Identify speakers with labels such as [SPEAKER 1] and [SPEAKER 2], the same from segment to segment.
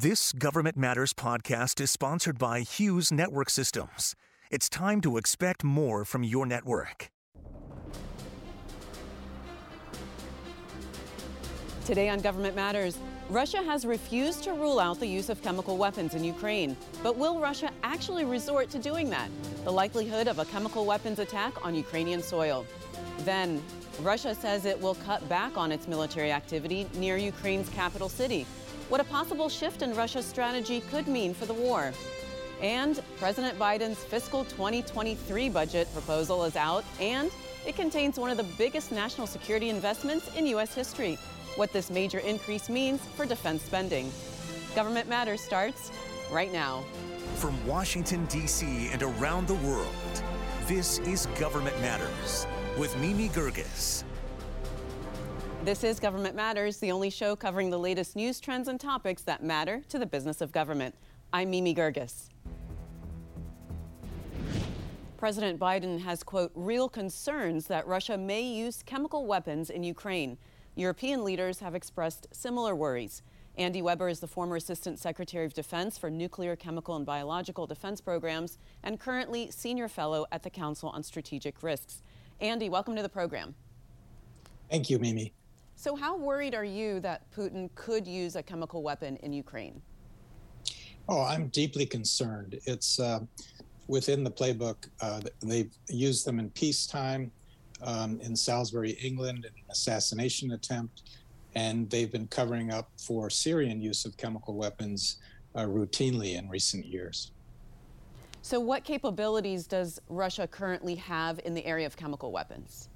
[SPEAKER 1] This Government Matters podcast is sponsored by Hughes Network Systems. It's time to expect more from your network.
[SPEAKER 2] Today on Government Matters, Russia has refused to rule out the use of chemical weapons in Ukraine. But will Russia actually resort to doing that? The likelihood of a chemical weapons attack on Ukrainian soil. Then, Russia says it will cut back on its military activity near Ukraine's capital city. What a possible shift in Russia's strategy could mean for the war. And President Biden's fiscal 2023 budget proposal is out, and it contains one of the biggest national security investments in U.S. history what this major increase means for defense spending. Government Matters starts right now.
[SPEAKER 1] From Washington, D.C. and around the world, this is Government Matters with Mimi Geerges.
[SPEAKER 2] This is Government Matters, the only show covering the latest news trends and topics that matter to the business of government. I'm Mimi Geerges. President Biden has, quote, real concerns that Russia may use chemical weapons in Ukraine. European leaders have expressed similar worries. Andy Weber is the former Assistant Secretary of Defense for Nuclear, Chemical, and Biological Defense Programs and currently Senior Fellow at the Council on Strategic Risks. Andy, welcome to the program.
[SPEAKER 3] Thank you, Mimi.
[SPEAKER 2] So, how worried are you that Putin could use a chemical weapon in Ukraine?
[SPEAKER 3] Oh, I'm deeply concerned. It's uh, within the playbook. Uh, they've used them in peacetime um, in Salisbury, England, in an assassination attempt, and they've been covering up for Syrian use of chemical weapons uh, routinely in recent years.
[SPEAKER 2] So, what capabilities does Russia currently have in the area of chemical weapons?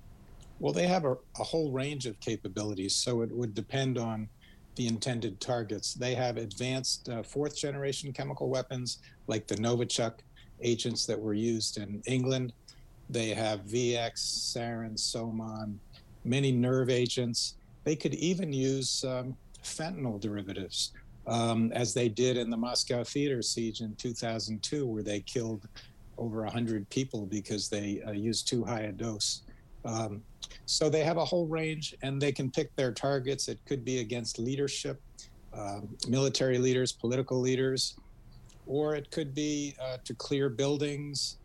[SPEAKER 3] Well, they have a, a whole range of capabilities, so it would depend on the intended targets. They have advanced uh, fourth generation chemical weapons like the Novichok agents that were used in England. They have VX, sarin, Soman, many nerve agents. They could even use um, fentanyl derivatives, um, as they did in the Moscow theater siege in 2002, where they killed over 100 people because they uh, used too high a dose. Um, so they have a whole range and they can pick their targets. It could be against leadership, um, military leaders, political leaders, or it could be uh, to clear buildings,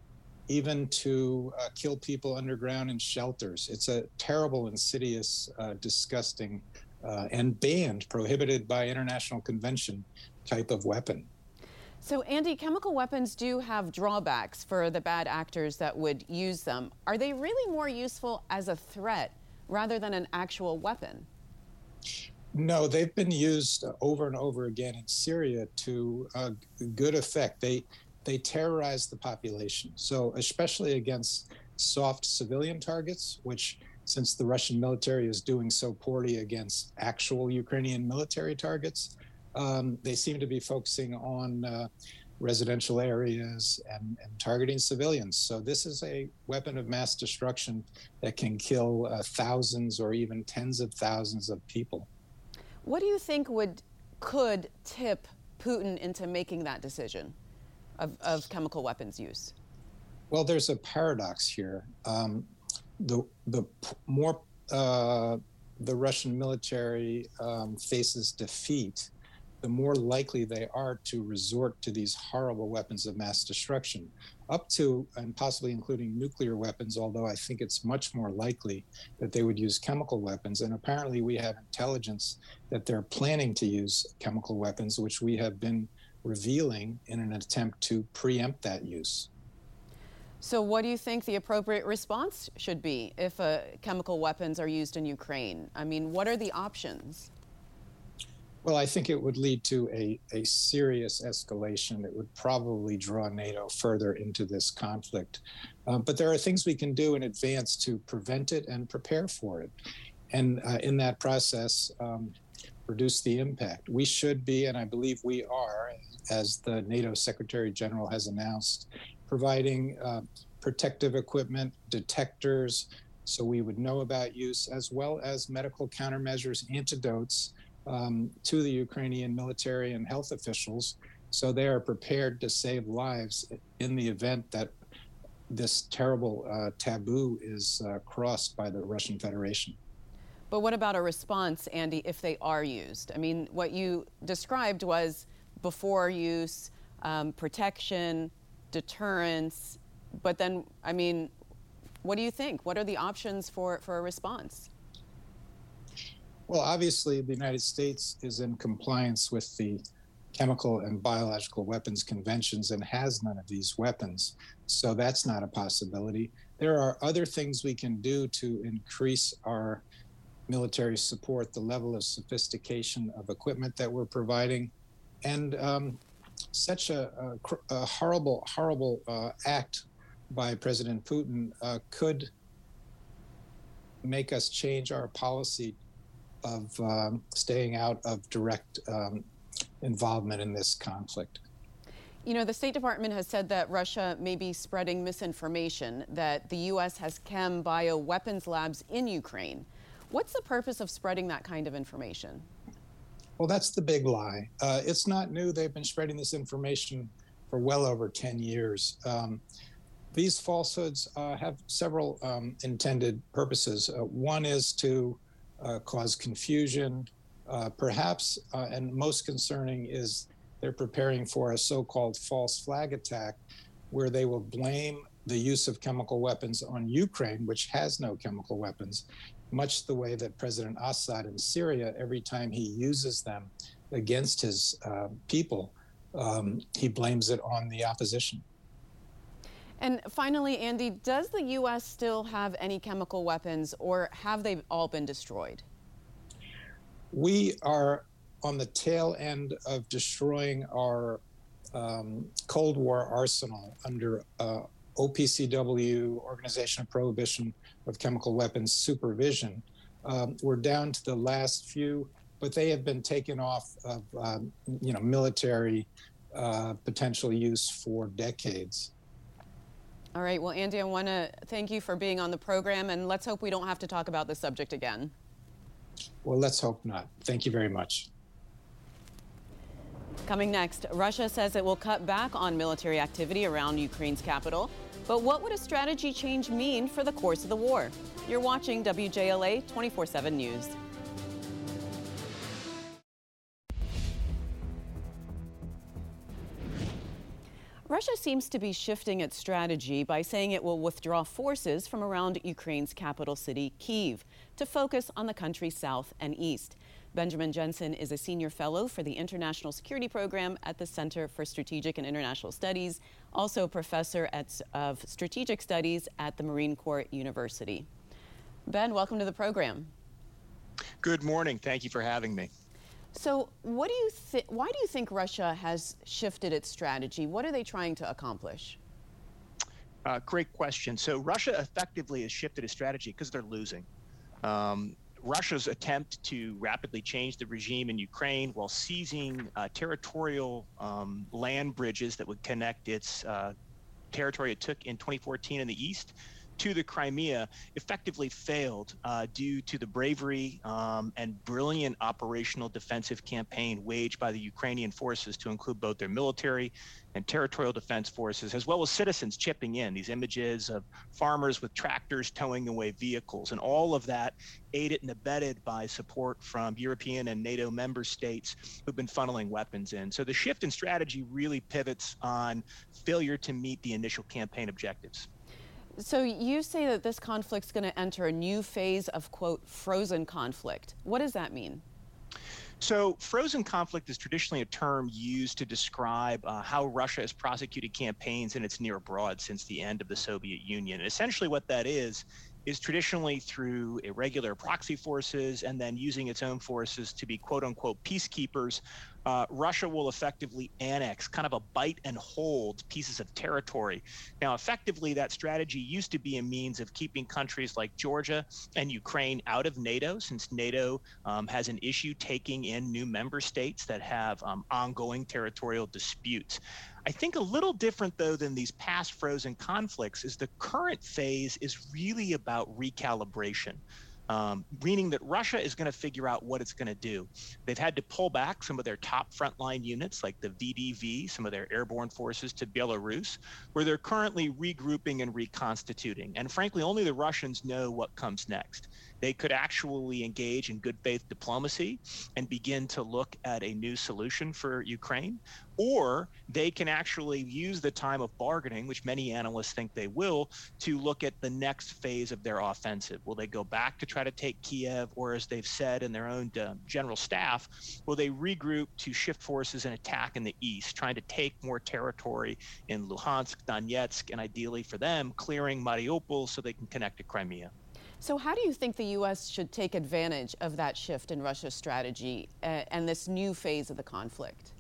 [SPEAKER 3] even to uh, kill people underground in shelters. It's a terrible, insidious, uh, disgusting, uh, and banned, prohibited by international convention type of weapon.
[SPEAKER 2] So, Andy, chemical weapons do have drawbacks for the bad actors that would use them. Are they really more useful as a threat rather than an actual weapon?
[SPEAKER 3] No, they've been used over and over again in Syria to uh, good effect. They they terrorize the population. So, especially against soft civilian targets, which, since the Russian military is doing so poorly against actual Ukrainian military targets, um, they seem to be focusing on uh, residential areas and, and, targeting civilians. So, this is a weapon of mass destruction that can kill uh, thousands or even tens of thousands of people.
[SPEAKER 2] What do you think would could tip Putin into making that decision? of, of chemical weapons use?
[SPEAKER 3] Well, there's a paradox here. Um, the the more uh, the Russian military um, faces defeat, the more likely they are to resort to these horrible weapons of mass destruction, up to and possibly including nuclear weapons, although I think it's much more likely that they would use chemical weapons. And apparently, we have intelligence that they're planning to use chemical weapons, which we have been revealing in an attempt to preempt that use.
[SPEAKER 2] So, what do you think the appropriate response should be if uh, chemical weapons are used in Ukraine? I mean, what are the options?
[SPEAKER 3] Well, I think it would lead to a, a serious escalation. It would probably draw NATO further into this conflict. Uh, but there are things we can do in advance to prevent it and prepare for it. And uh, in that process, um, reduce the impact. We should be, and I believe we are, as the NATO Secretary General has announced, providing uh, protective equipment, detectors, so we would know about use, as well as medical countermeasures, antidotes um, to the Ukrainian military and health officials, so they are prepared to save lives in the event that this terrible uh, taboo is uh, crossed by the Russian Federation.
[SPEAKER 2] But what about a response, Andy, if they are used? I mean, what you described was before use, um, protection, deterrence. But then, I mean, what do you think? What are the options for, for a response?
[SPEAKER 3] Well, obviously, the United States is in compliance with the chemical and biological weapons conventions and has none of these weapons. So that's not a possibility. There are other things we can do to increase our military support, the level of sophistication of equipment that we're providing. And um, such a, a, a, horrible, horrible uh, act by President Putin uh, could make us change our policy of um, staying out of direct um, involvement in this conflict.
[SPEAKER 2] You know, the State Department has said that Russia may be spreading misinformation, that the U.S. has chem bio weapons labs in Ukraine. What's the purpose of spreading that kind of information?
[SPEAKER 3] Well, that's the big lie. Uh, it's not new. They've been spreading this information for well over 10 years. Um, these falsehoods uh, have several um, intended purposes. Uh, one is to cause confusion, uh, perhaps, uh, and most concerning is they're preparing for a so called false flag attack where they will blame the use of chemical weapons on Ukraine, which has no chemical weapons, much the way that President Assad in Syria, every time he uses them against his uh, people, um, he blames it on the opposition.
[SPEAKER 2] And finally, Andy, does the U.S. still have any chemical weapons or have they all been destroyed?
[SPEAKER 3] We are on the tail end of destroying our um, Cold War arsenal under uh, OPCW, Organization of Prohibition of Chemical Weapons supervision. Um, we're down to the last few, but they have been taken off of um, you know military uh, potential use for decades.
[SPEAKER 2] All right. Well, Andy, I want to thank you for being on the program, and let's hope we don't have to talk about this subject again.
[SPEAKER 3] Well, let's hope not. Thank you very much.
[SPEAKER 2] Coming next, Russia says it will cut back on military activity around Ukraine's capital. But what would a strategy change mean for the course of the war? You're watching WJLA 24 7 News. Russia seems to be shifting its strategy by saying it will withdraw forces from around Ukraine's capital city, Kiev, to focus on the country's south and east. Benjamin Jensen is a senior fellow for the International Security Program at the Center for Strategic and International Studies, also professor at, of strategic studies at the Marine Corps University. Ben, welcome to the program.
[SPEAKER 4] Good morning. Thank you for having me.
[SPEAKER 2] So, what do you th- why do you think Russia has shifted its strategy? What are they trying to accomplish?
[SPEAKER 4] Uh, great question. So, Russia effectively has shifted its strategy because they're losing. Um, Russia's attempt to rapidly change the regime in Ukraine while seizing uh, territorial um, land bridges that would connect its uh, territory it took in 2014 in the east to the Crimea effectively failed uh, due to the bravery um, and brilliant operational defensive campaign waged by the Ukrainian forces to include both their military and territorial defense forces, as well as citizens chipping in. These images of farmers with tractors towing away vehicles, and all of that aided and abetted by support from European and NATO member states who've been funneling weapons in. So the shift in strategy really pivots on failure to meet the initial campaign objectives.
[SPEAKER 2] So you say that this conflict is going to enter a new phase of, quote, frozen conflict. What does that mean?
[SPEAKER 4] So, frozen conflict is traditionally a term used to describe uh, how Russia has prosecuted campaigns in its near abroad since the end of the Soviet Union. And essentially, what that is, is traditionally through irregular proxy forces and then using its own forces to be quote unquote peacekeepers uh, Russia will effectively annex, kind of a bite and hold pieces of territory. Now, effectively, that strategy used to be a means of keeping countries like Georgia and Ukraine out of NATO, since NATO um, has an issue taking in new member states that have um, ongoing territorial disputes. I think a little different, though, than these past frozen conflicts is the current phase is really about recalibration um, meaning that Russia is going to figure out what it's going to do. They've had to pull back some of their top frontline units, like the VDV, some of their airborne forces to Belarus, where they're currently regrouping and reconstituting. And frankly, only the Russians know what comes next. They could actually engage in good faith diplomacy and begin to look at a new solution for Ukraine or they can actually use the time of bargaining, which many analysts think they will, to look at the next phase of their offensive. Will they go back to try to take Kiev, or as they've said in their own uh, general staff, will they regroup to shift forces and attack in the east, trying to take more territory in Luhansk, Donetsk, and ideally for them, clearing Mariupol so they can connect to Crimea?
[SPEAKER 2] So, how do you think the U.S. should take advantage of that shift in Russia's strategy uh, and this new phase of the conflict?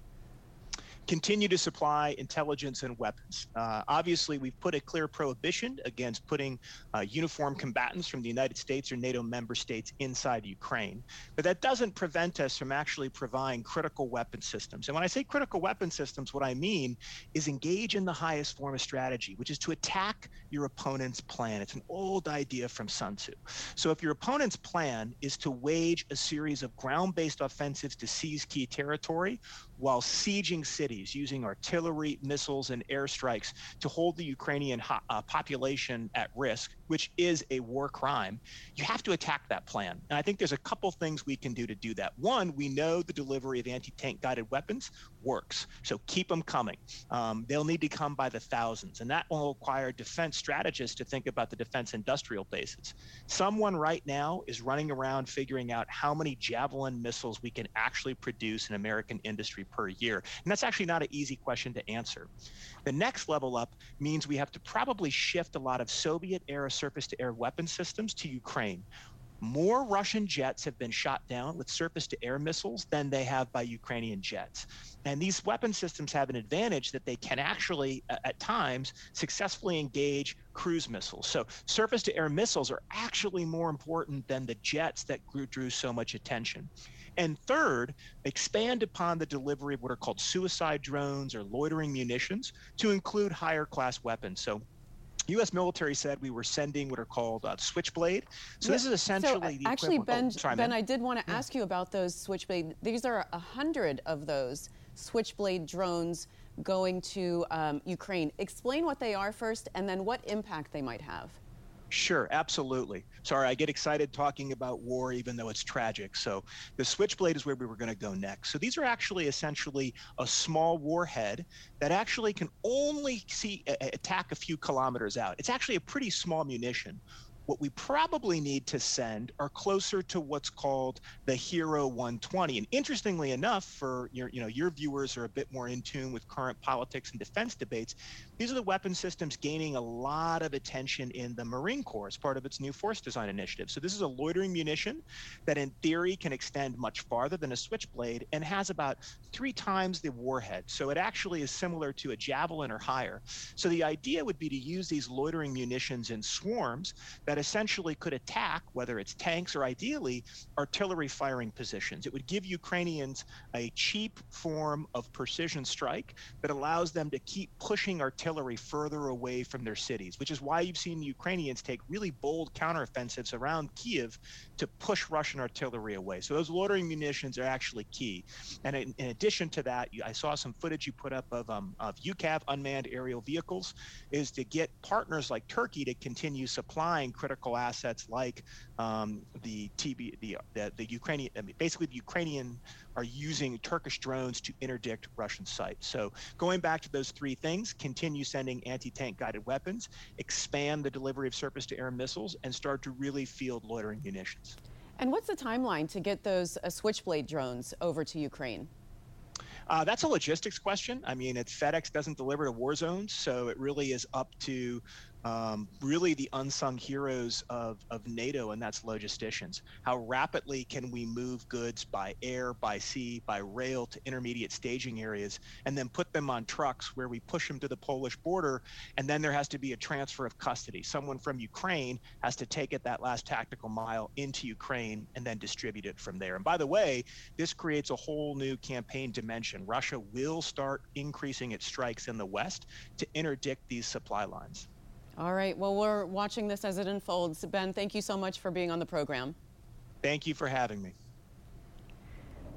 [SPEAKER 4] Continue to supply intelligence and weapons. Uh, obviously, we've put a clear prohibition against putting uh, uniformed combatants from the United States or NATO member states inside Ukraine. But that doesn't prevent us from actually providing critical weapon systems. And when I say critical weapon systems, what I mean is engage in the highest form of strategy, which is to attack your opponent's plan. It's an old idea from Sun Tzu. So if your opponent's plan is to wage a series of ground based offensives to seize key territory while sieging cities using artillery, missiles, and airstrikes to hold the Ukrainian ho- uh, population at risk, which is a war crime, you have to attack that plan. And I think there's a couple things we can do to do that. One, we know the delivery of anti tank guided weapons works. So keep them coming. Um, they'll need to come by the thousands. And that will require defense strategists to think about the defense industrial bases. Someone right now is running around figuring out how many Javelin missiles we can actually produce in American industry per year. And that's actually not an easy question to answer. The next level up means we have to probably shift a lot of Soviet era surface to air weapon systems to Ukraine more Russian jets have been shot down with surface to air missiles than they have by Ukrainian jets. And these weapon systems have an advantage that they can actually, at times, successfully engage cruise missiles. So, surface to air missiles are actually more important than the jets that drew so much attention. And third, expand upon the delivery of what are called suicide drones or loitering munitions to include higher class weapons. So, U.S. military said we were sending what are called uh, Switchblade. So yeah. this is essentially
[SPEAKER 2] so,
[SPEAKER 4] the
[SPEAKER 2] actually, Ben.
[SPEAKER 4] Oh, sorry,
[SPEAKER 2] ben, I did want to yeah. ask you about those Switchblade. These are a hundred of those Switchblade drones going to um, Ukraine. Explain what they are first, and then what impact they might have.
[SPEAKER 4] Sure, absolutely. Sorry, I get excited talking about war, even though it's tragic. So, the Switchblade is where we were going to go next. So, these are actually essentially a small warhead that actually can only see attack a few kilometers out. It's actually a pretty small munition. What we probably need to send are closer to what's called the Hero 120. And interestingly enough, for your, you know, your viewers are a bit more in tune with current politics and defense debates. These are the weapon systems gaining a lot of attention in the Marine Corps as part of its new force design initiative. So this is a loitering munition that, in theory, can extend much farther than a switchblade and has about three times the warhead. So it actually is similar to a javelin or higher. So the idea would be to use these loitering munitions in swarms that essentially could attack, whether it's tanks or ideally artillery firing positions. It would give Ukrainians a cheap form of precision strike that allows them to keep pushing artillery further away from their cities, which is why you've seen the Ukrainians take really bold counteroffensives around Kiev to push Russian artillery away. So those loitering munitions are actually key. And in, in addition to that, I saw some footage you put up of, um, of UCAV unmanned aerial vehicles, is to get partners like Turkey to continue supplying critical assets like um, the TB, the, the, the Ukrainian, I mean, basically the Ukrainian are using Turkish drones to interdict Russian sites. So going back to those three things, continue sending anti-tank guided weapons, expand the delivery of surface-to-air missiles, and start to really field loitering munitions.
[SPEAKER 2] And what's the timeline to get those uh, Switchblade drones over to Ukraine?
[SPEAKER 4] Uh, that's a logistics question. I mean, it's FedEx doesn't deliver to war zones, so it really is up to um, really the unsung heroes of, of NATO, and that's logisticians. How rapidly can we move goods by air, by sea, by rail to intermediate staging areas, and then put them on trucks where we push them to the Polish border, and then there has to be a transfer of custody. Someone from Ukraine has to take it that last tactical mile into Ukraine and then distribute it from there. And by the way, this creates a whole new campaign dimension. Russia will start increasing its strikes in the West to interdict these supply lines.
[SPEAKER 2] All right. Well, we're watching this as it unfolds. Ben, thank you so much for being on the program.
[SPEAKER 4] Thank you for having me.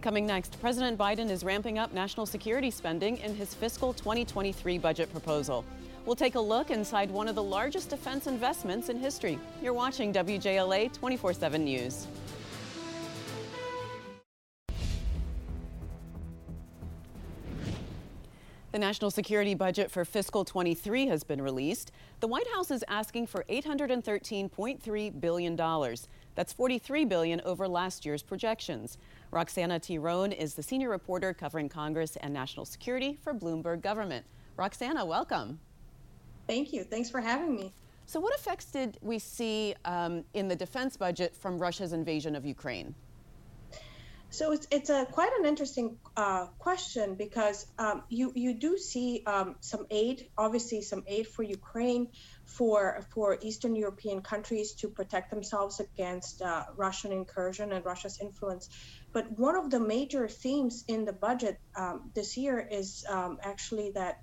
[SPEAKER 2] Coming next, President Biden is ramping up national security spending in his fiscal 2023 budget proposal. We'll take a look inside one of the largest defense investments in history. You're watching WJLA 24 7 News. The national security budget for fiscal 23 has been released. The White House is asking for $813.3 billion. That's 43 billion over last year's projections. Roxana Tiron is the senior reporter covering Congress and national security for Bloomberg Government. Roxana, welcome.
[SPEAKER 5] Thank you. Thanks for having me.
[SPEAKER 2] So, what effects did we see um, in the defense budget from Russia's invasion of Ukraine?
[SPEAKER 5] So it's it's a quite an interesting uh, question because um, you you do see um, some aid, obviously some aid for Ukraine, for for Eastern European countries to protect themselves against uh, Russian incursion and Russia's influence. But one of the major themes in the budget um, this year is um, actually that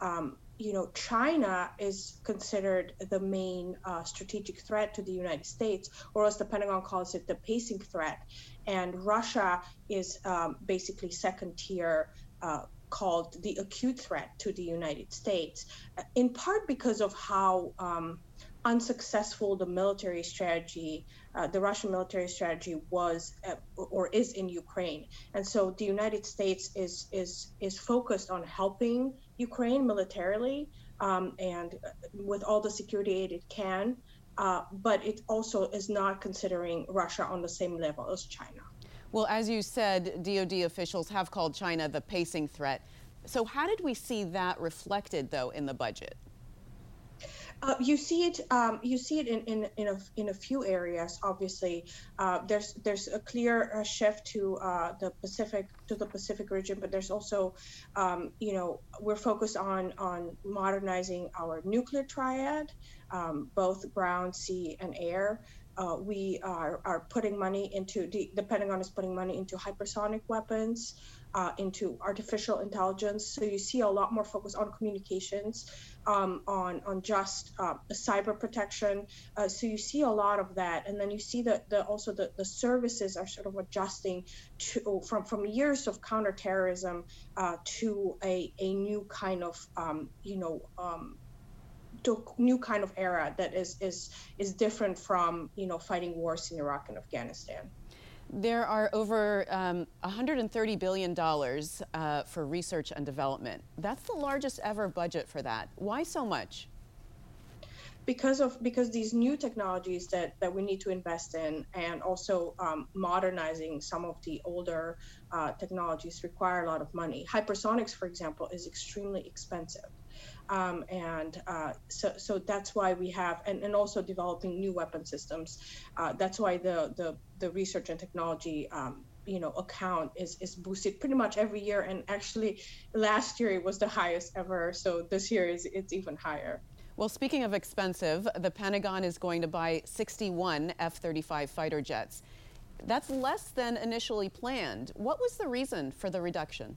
[SPEAKER 5] um, you know, China is considered the main uh, strategic threat to the United States, or as the Pentagon calls it, the pacing threat. And Russia is um, basically second tier. Uh, called the acute threat to the United States, in part because of how um, unsuccessful the military strategy, uh, the Russian military strategy was uh, or is in Ukraine. And so the United States is is is focused on helping Ukraine militarily um, and uh, with all the security aid it can, uh, but it also is not considering Russia on the same level as China.
[SPEAKER 2] Well, as you said, DoD officials have called China the pacing threat. So, how did we see that reflected, though, in the budget?
[SPEAKER 5] Uh, you see it. Um, you see it in in in a, in a few areas. Obviously, uh, there's there's a clear uh, shift to uh, the Pacific to the Pacific region, but there's also, um, you know, we're focused on on modernizing our nuclear triad, um, both ground, sea, and air. Uh, we are, are putting money into the, the Pentagon is putting money into hypersonic weapons uh, into artificial intelligence. So you see a lot more focus on communications, um, on on just uh, cyber protection. Uh, so you see a lot of that, and then you see that the also the, the services are sort of adjusting to from from years of counterterrorism uh, to a a new kind of um, you know. Um, to new kind of era that is is is different from you know fighting wars in Iraq and Afghanistan.
[SPEAKER 2] There are over um, $130 billion uh, for research and development. That's the largest ever budget for that. Why so much?
[SPEAKER 5] because of because these new technologies that that we need to invest in and also um, modernizing some of the older uh, technologies require a lot of money hypersonics for example is extremely expensive um, and uh, so, so that's why we have, and, and also developing new weapon systems. Uh, that's why the, the, the research and technology um, you know account is is boosted pretty much every year. And actually last year it was the highest ever. So this year is it's even higher.
[SPEAKER 2] Well speaking of expensive the pentagon is going to buy 61 f-35 fighter jets. That's less than initially planned. What was the reason for the reduction?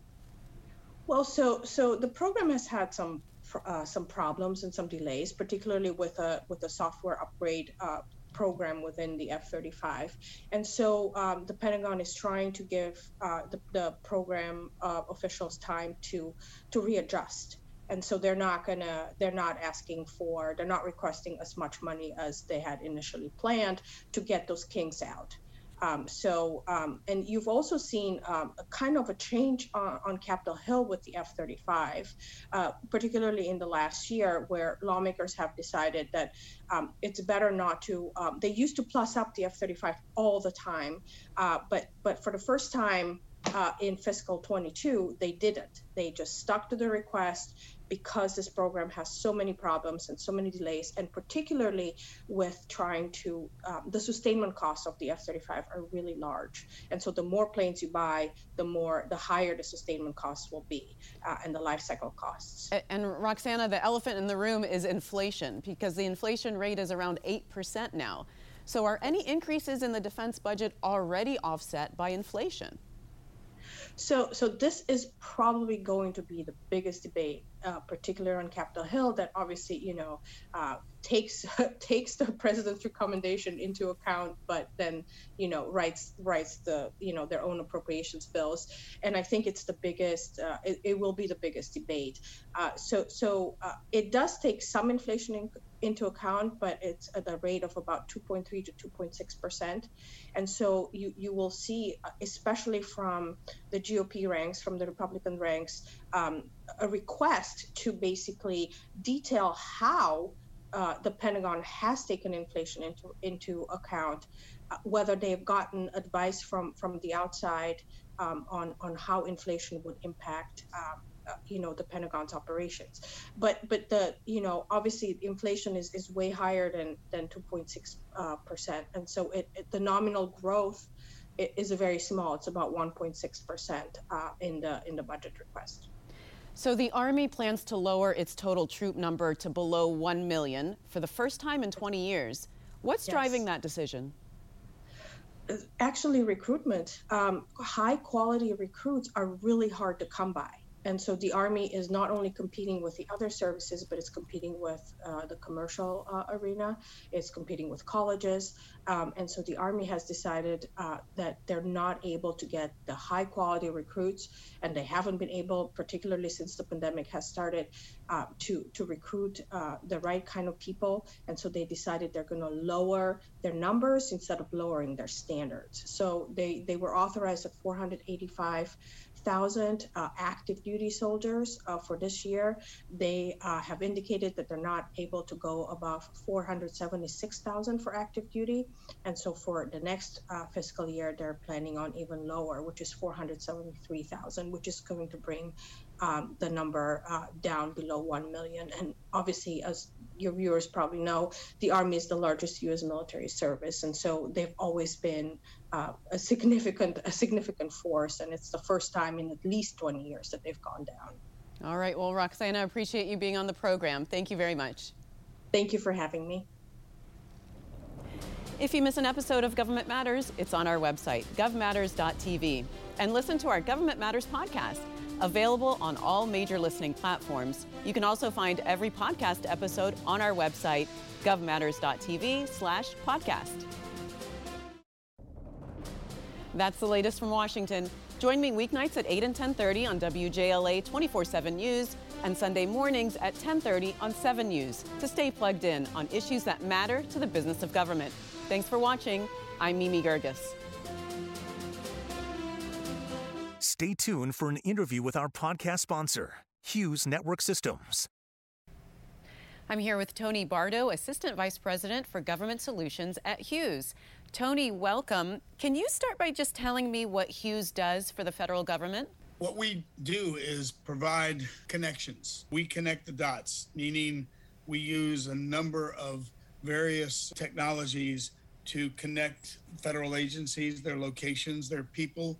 [SPEAKER 5] Well so so the program has had some uh, some problems and some delays, particularly with a with a software upgrade uh, program within the F-35. And so um, the Pentagon is trying to give uh, the, the, program uh, officials time to to readjust. And so they're not gonna they're not asking for they're not requesting as much money as they had initially planned to get those kinks out. Um, so, um, and you've also seen um, a kind of a change on, on Capitol Hill with the F 35, uh, particularly in the last year, where lawmakers have decided that um, it's better not to. Um, they used to plus up the F 35 all the time, uh, but, but for the first time, uh, in fiscal 22, they didn't. They just stuck to the request because this program has so many problems and so many delays, and particularly with trying to, um, the sustainment costs of the F 35 are really large. And so the more planes you buy, the more, the higher the sustainment costs will be uh, and the life cycle costs.
[SPEAKER 2] And, and Roxana, the elephant in the room is inflation because the inflation rate is around 8% now. So are any increases in the defense budget already offset by inflation?
[SPEAKER 5] So, so this is probably going to be the biggest debate, uh, particularly on Capitol Hill. That obviously, you know, uh, takes takes the president's recommendation into account, but then, you know, writes writes the you know their own appropriations bills. And I think it's the biggest. Uh, it, it, will be the biggest debate. Uh, so, so uh, it does take some inflation in, into account, but it's at a rate of about 2.3 to 2.6 percent. And so you you will see, especially from the GOP ranks, from the Republican ranks, um, a request to basically detail how uh, the Pentagon has taken inflation into into account, uh, whether they've gotten advice from from the outside um, on on how inflation would impact um, you know the Pentagon's operations. But but the you know obviously inflation is, is way higher than than 2.6 uh, percent, and so it, it, the nominal growth is a very small. It's about 1.6 percent uh, in the in the budget request.
[SPEAKER 2] So the Army plans to lower its total troop number to below 1 million for the first time in 20 years. What's yes. driving that decision?
[SPEAKER 5] Actually, recruitment. Um, high quality recruits are really hard to come by and so the army is not only competing with the other services but it's competing with uh, the commercial uh, arena. It's competing with colleges. Um, and so the army has decided uh, that they're not able to get the high quality recruits and they haven't been able particularly since the pandemic has started uh, to to recruit uh, the right kind of people. And so they decided they're going to lower their numbers instead of lowering their standards. So they they were authorized at 485 thousand uh, active duty soldiers uh, for this year. They uh, have indicated that they're not able to go above 476,000 for active duty, and so for the next uh, fiscal year, they're planning on even lower, which is 473,000, which is going to bring um, the number uh, down below 1 million. And obviously, as your viewers probably know, the Army is the largest U.S. military service, and so they've always been uh, a significant a significant force, and it's the first time in at least 20 years that they've gone down.
[SPEAKER 2] All right. Well, Roxana, I appreciate you being on the program. Thank you very much.
[SPEAKER 5] Thank you for having me.
[SPEAKER 2] If you miss an episode of Government Matters, it's on our website, govmatters.tv. And listen to our Government Matters podcast Available on all major listening platforms. You can also find every podcast episode on our website, govmatters.tv slash podcast. That's the latest from Washington. Join me weeknights at 8 and 10.30 on WJLA 24-7 News and Sunday mornings at 10.30 on 7 News to stay plugged in on issues that matter to the business of government. Thanks for watching. I'm Mimi Geerges.
[SPEAKER 1] Stay tuned for an interview with our podcast sponsor, Hughes Network Systems.
[SPEAKER 2] I'm here with Tony Bardo, Assistant Vice President for Government Solutions at Hughes. Tony, welcome. Can you start by just telling me what Hughes does for the federal government?
[SPEAKER 6] What we do is provide connections. We connect the dots, meaning we use a number of various technologies to connect federal agencies, their locations, their people,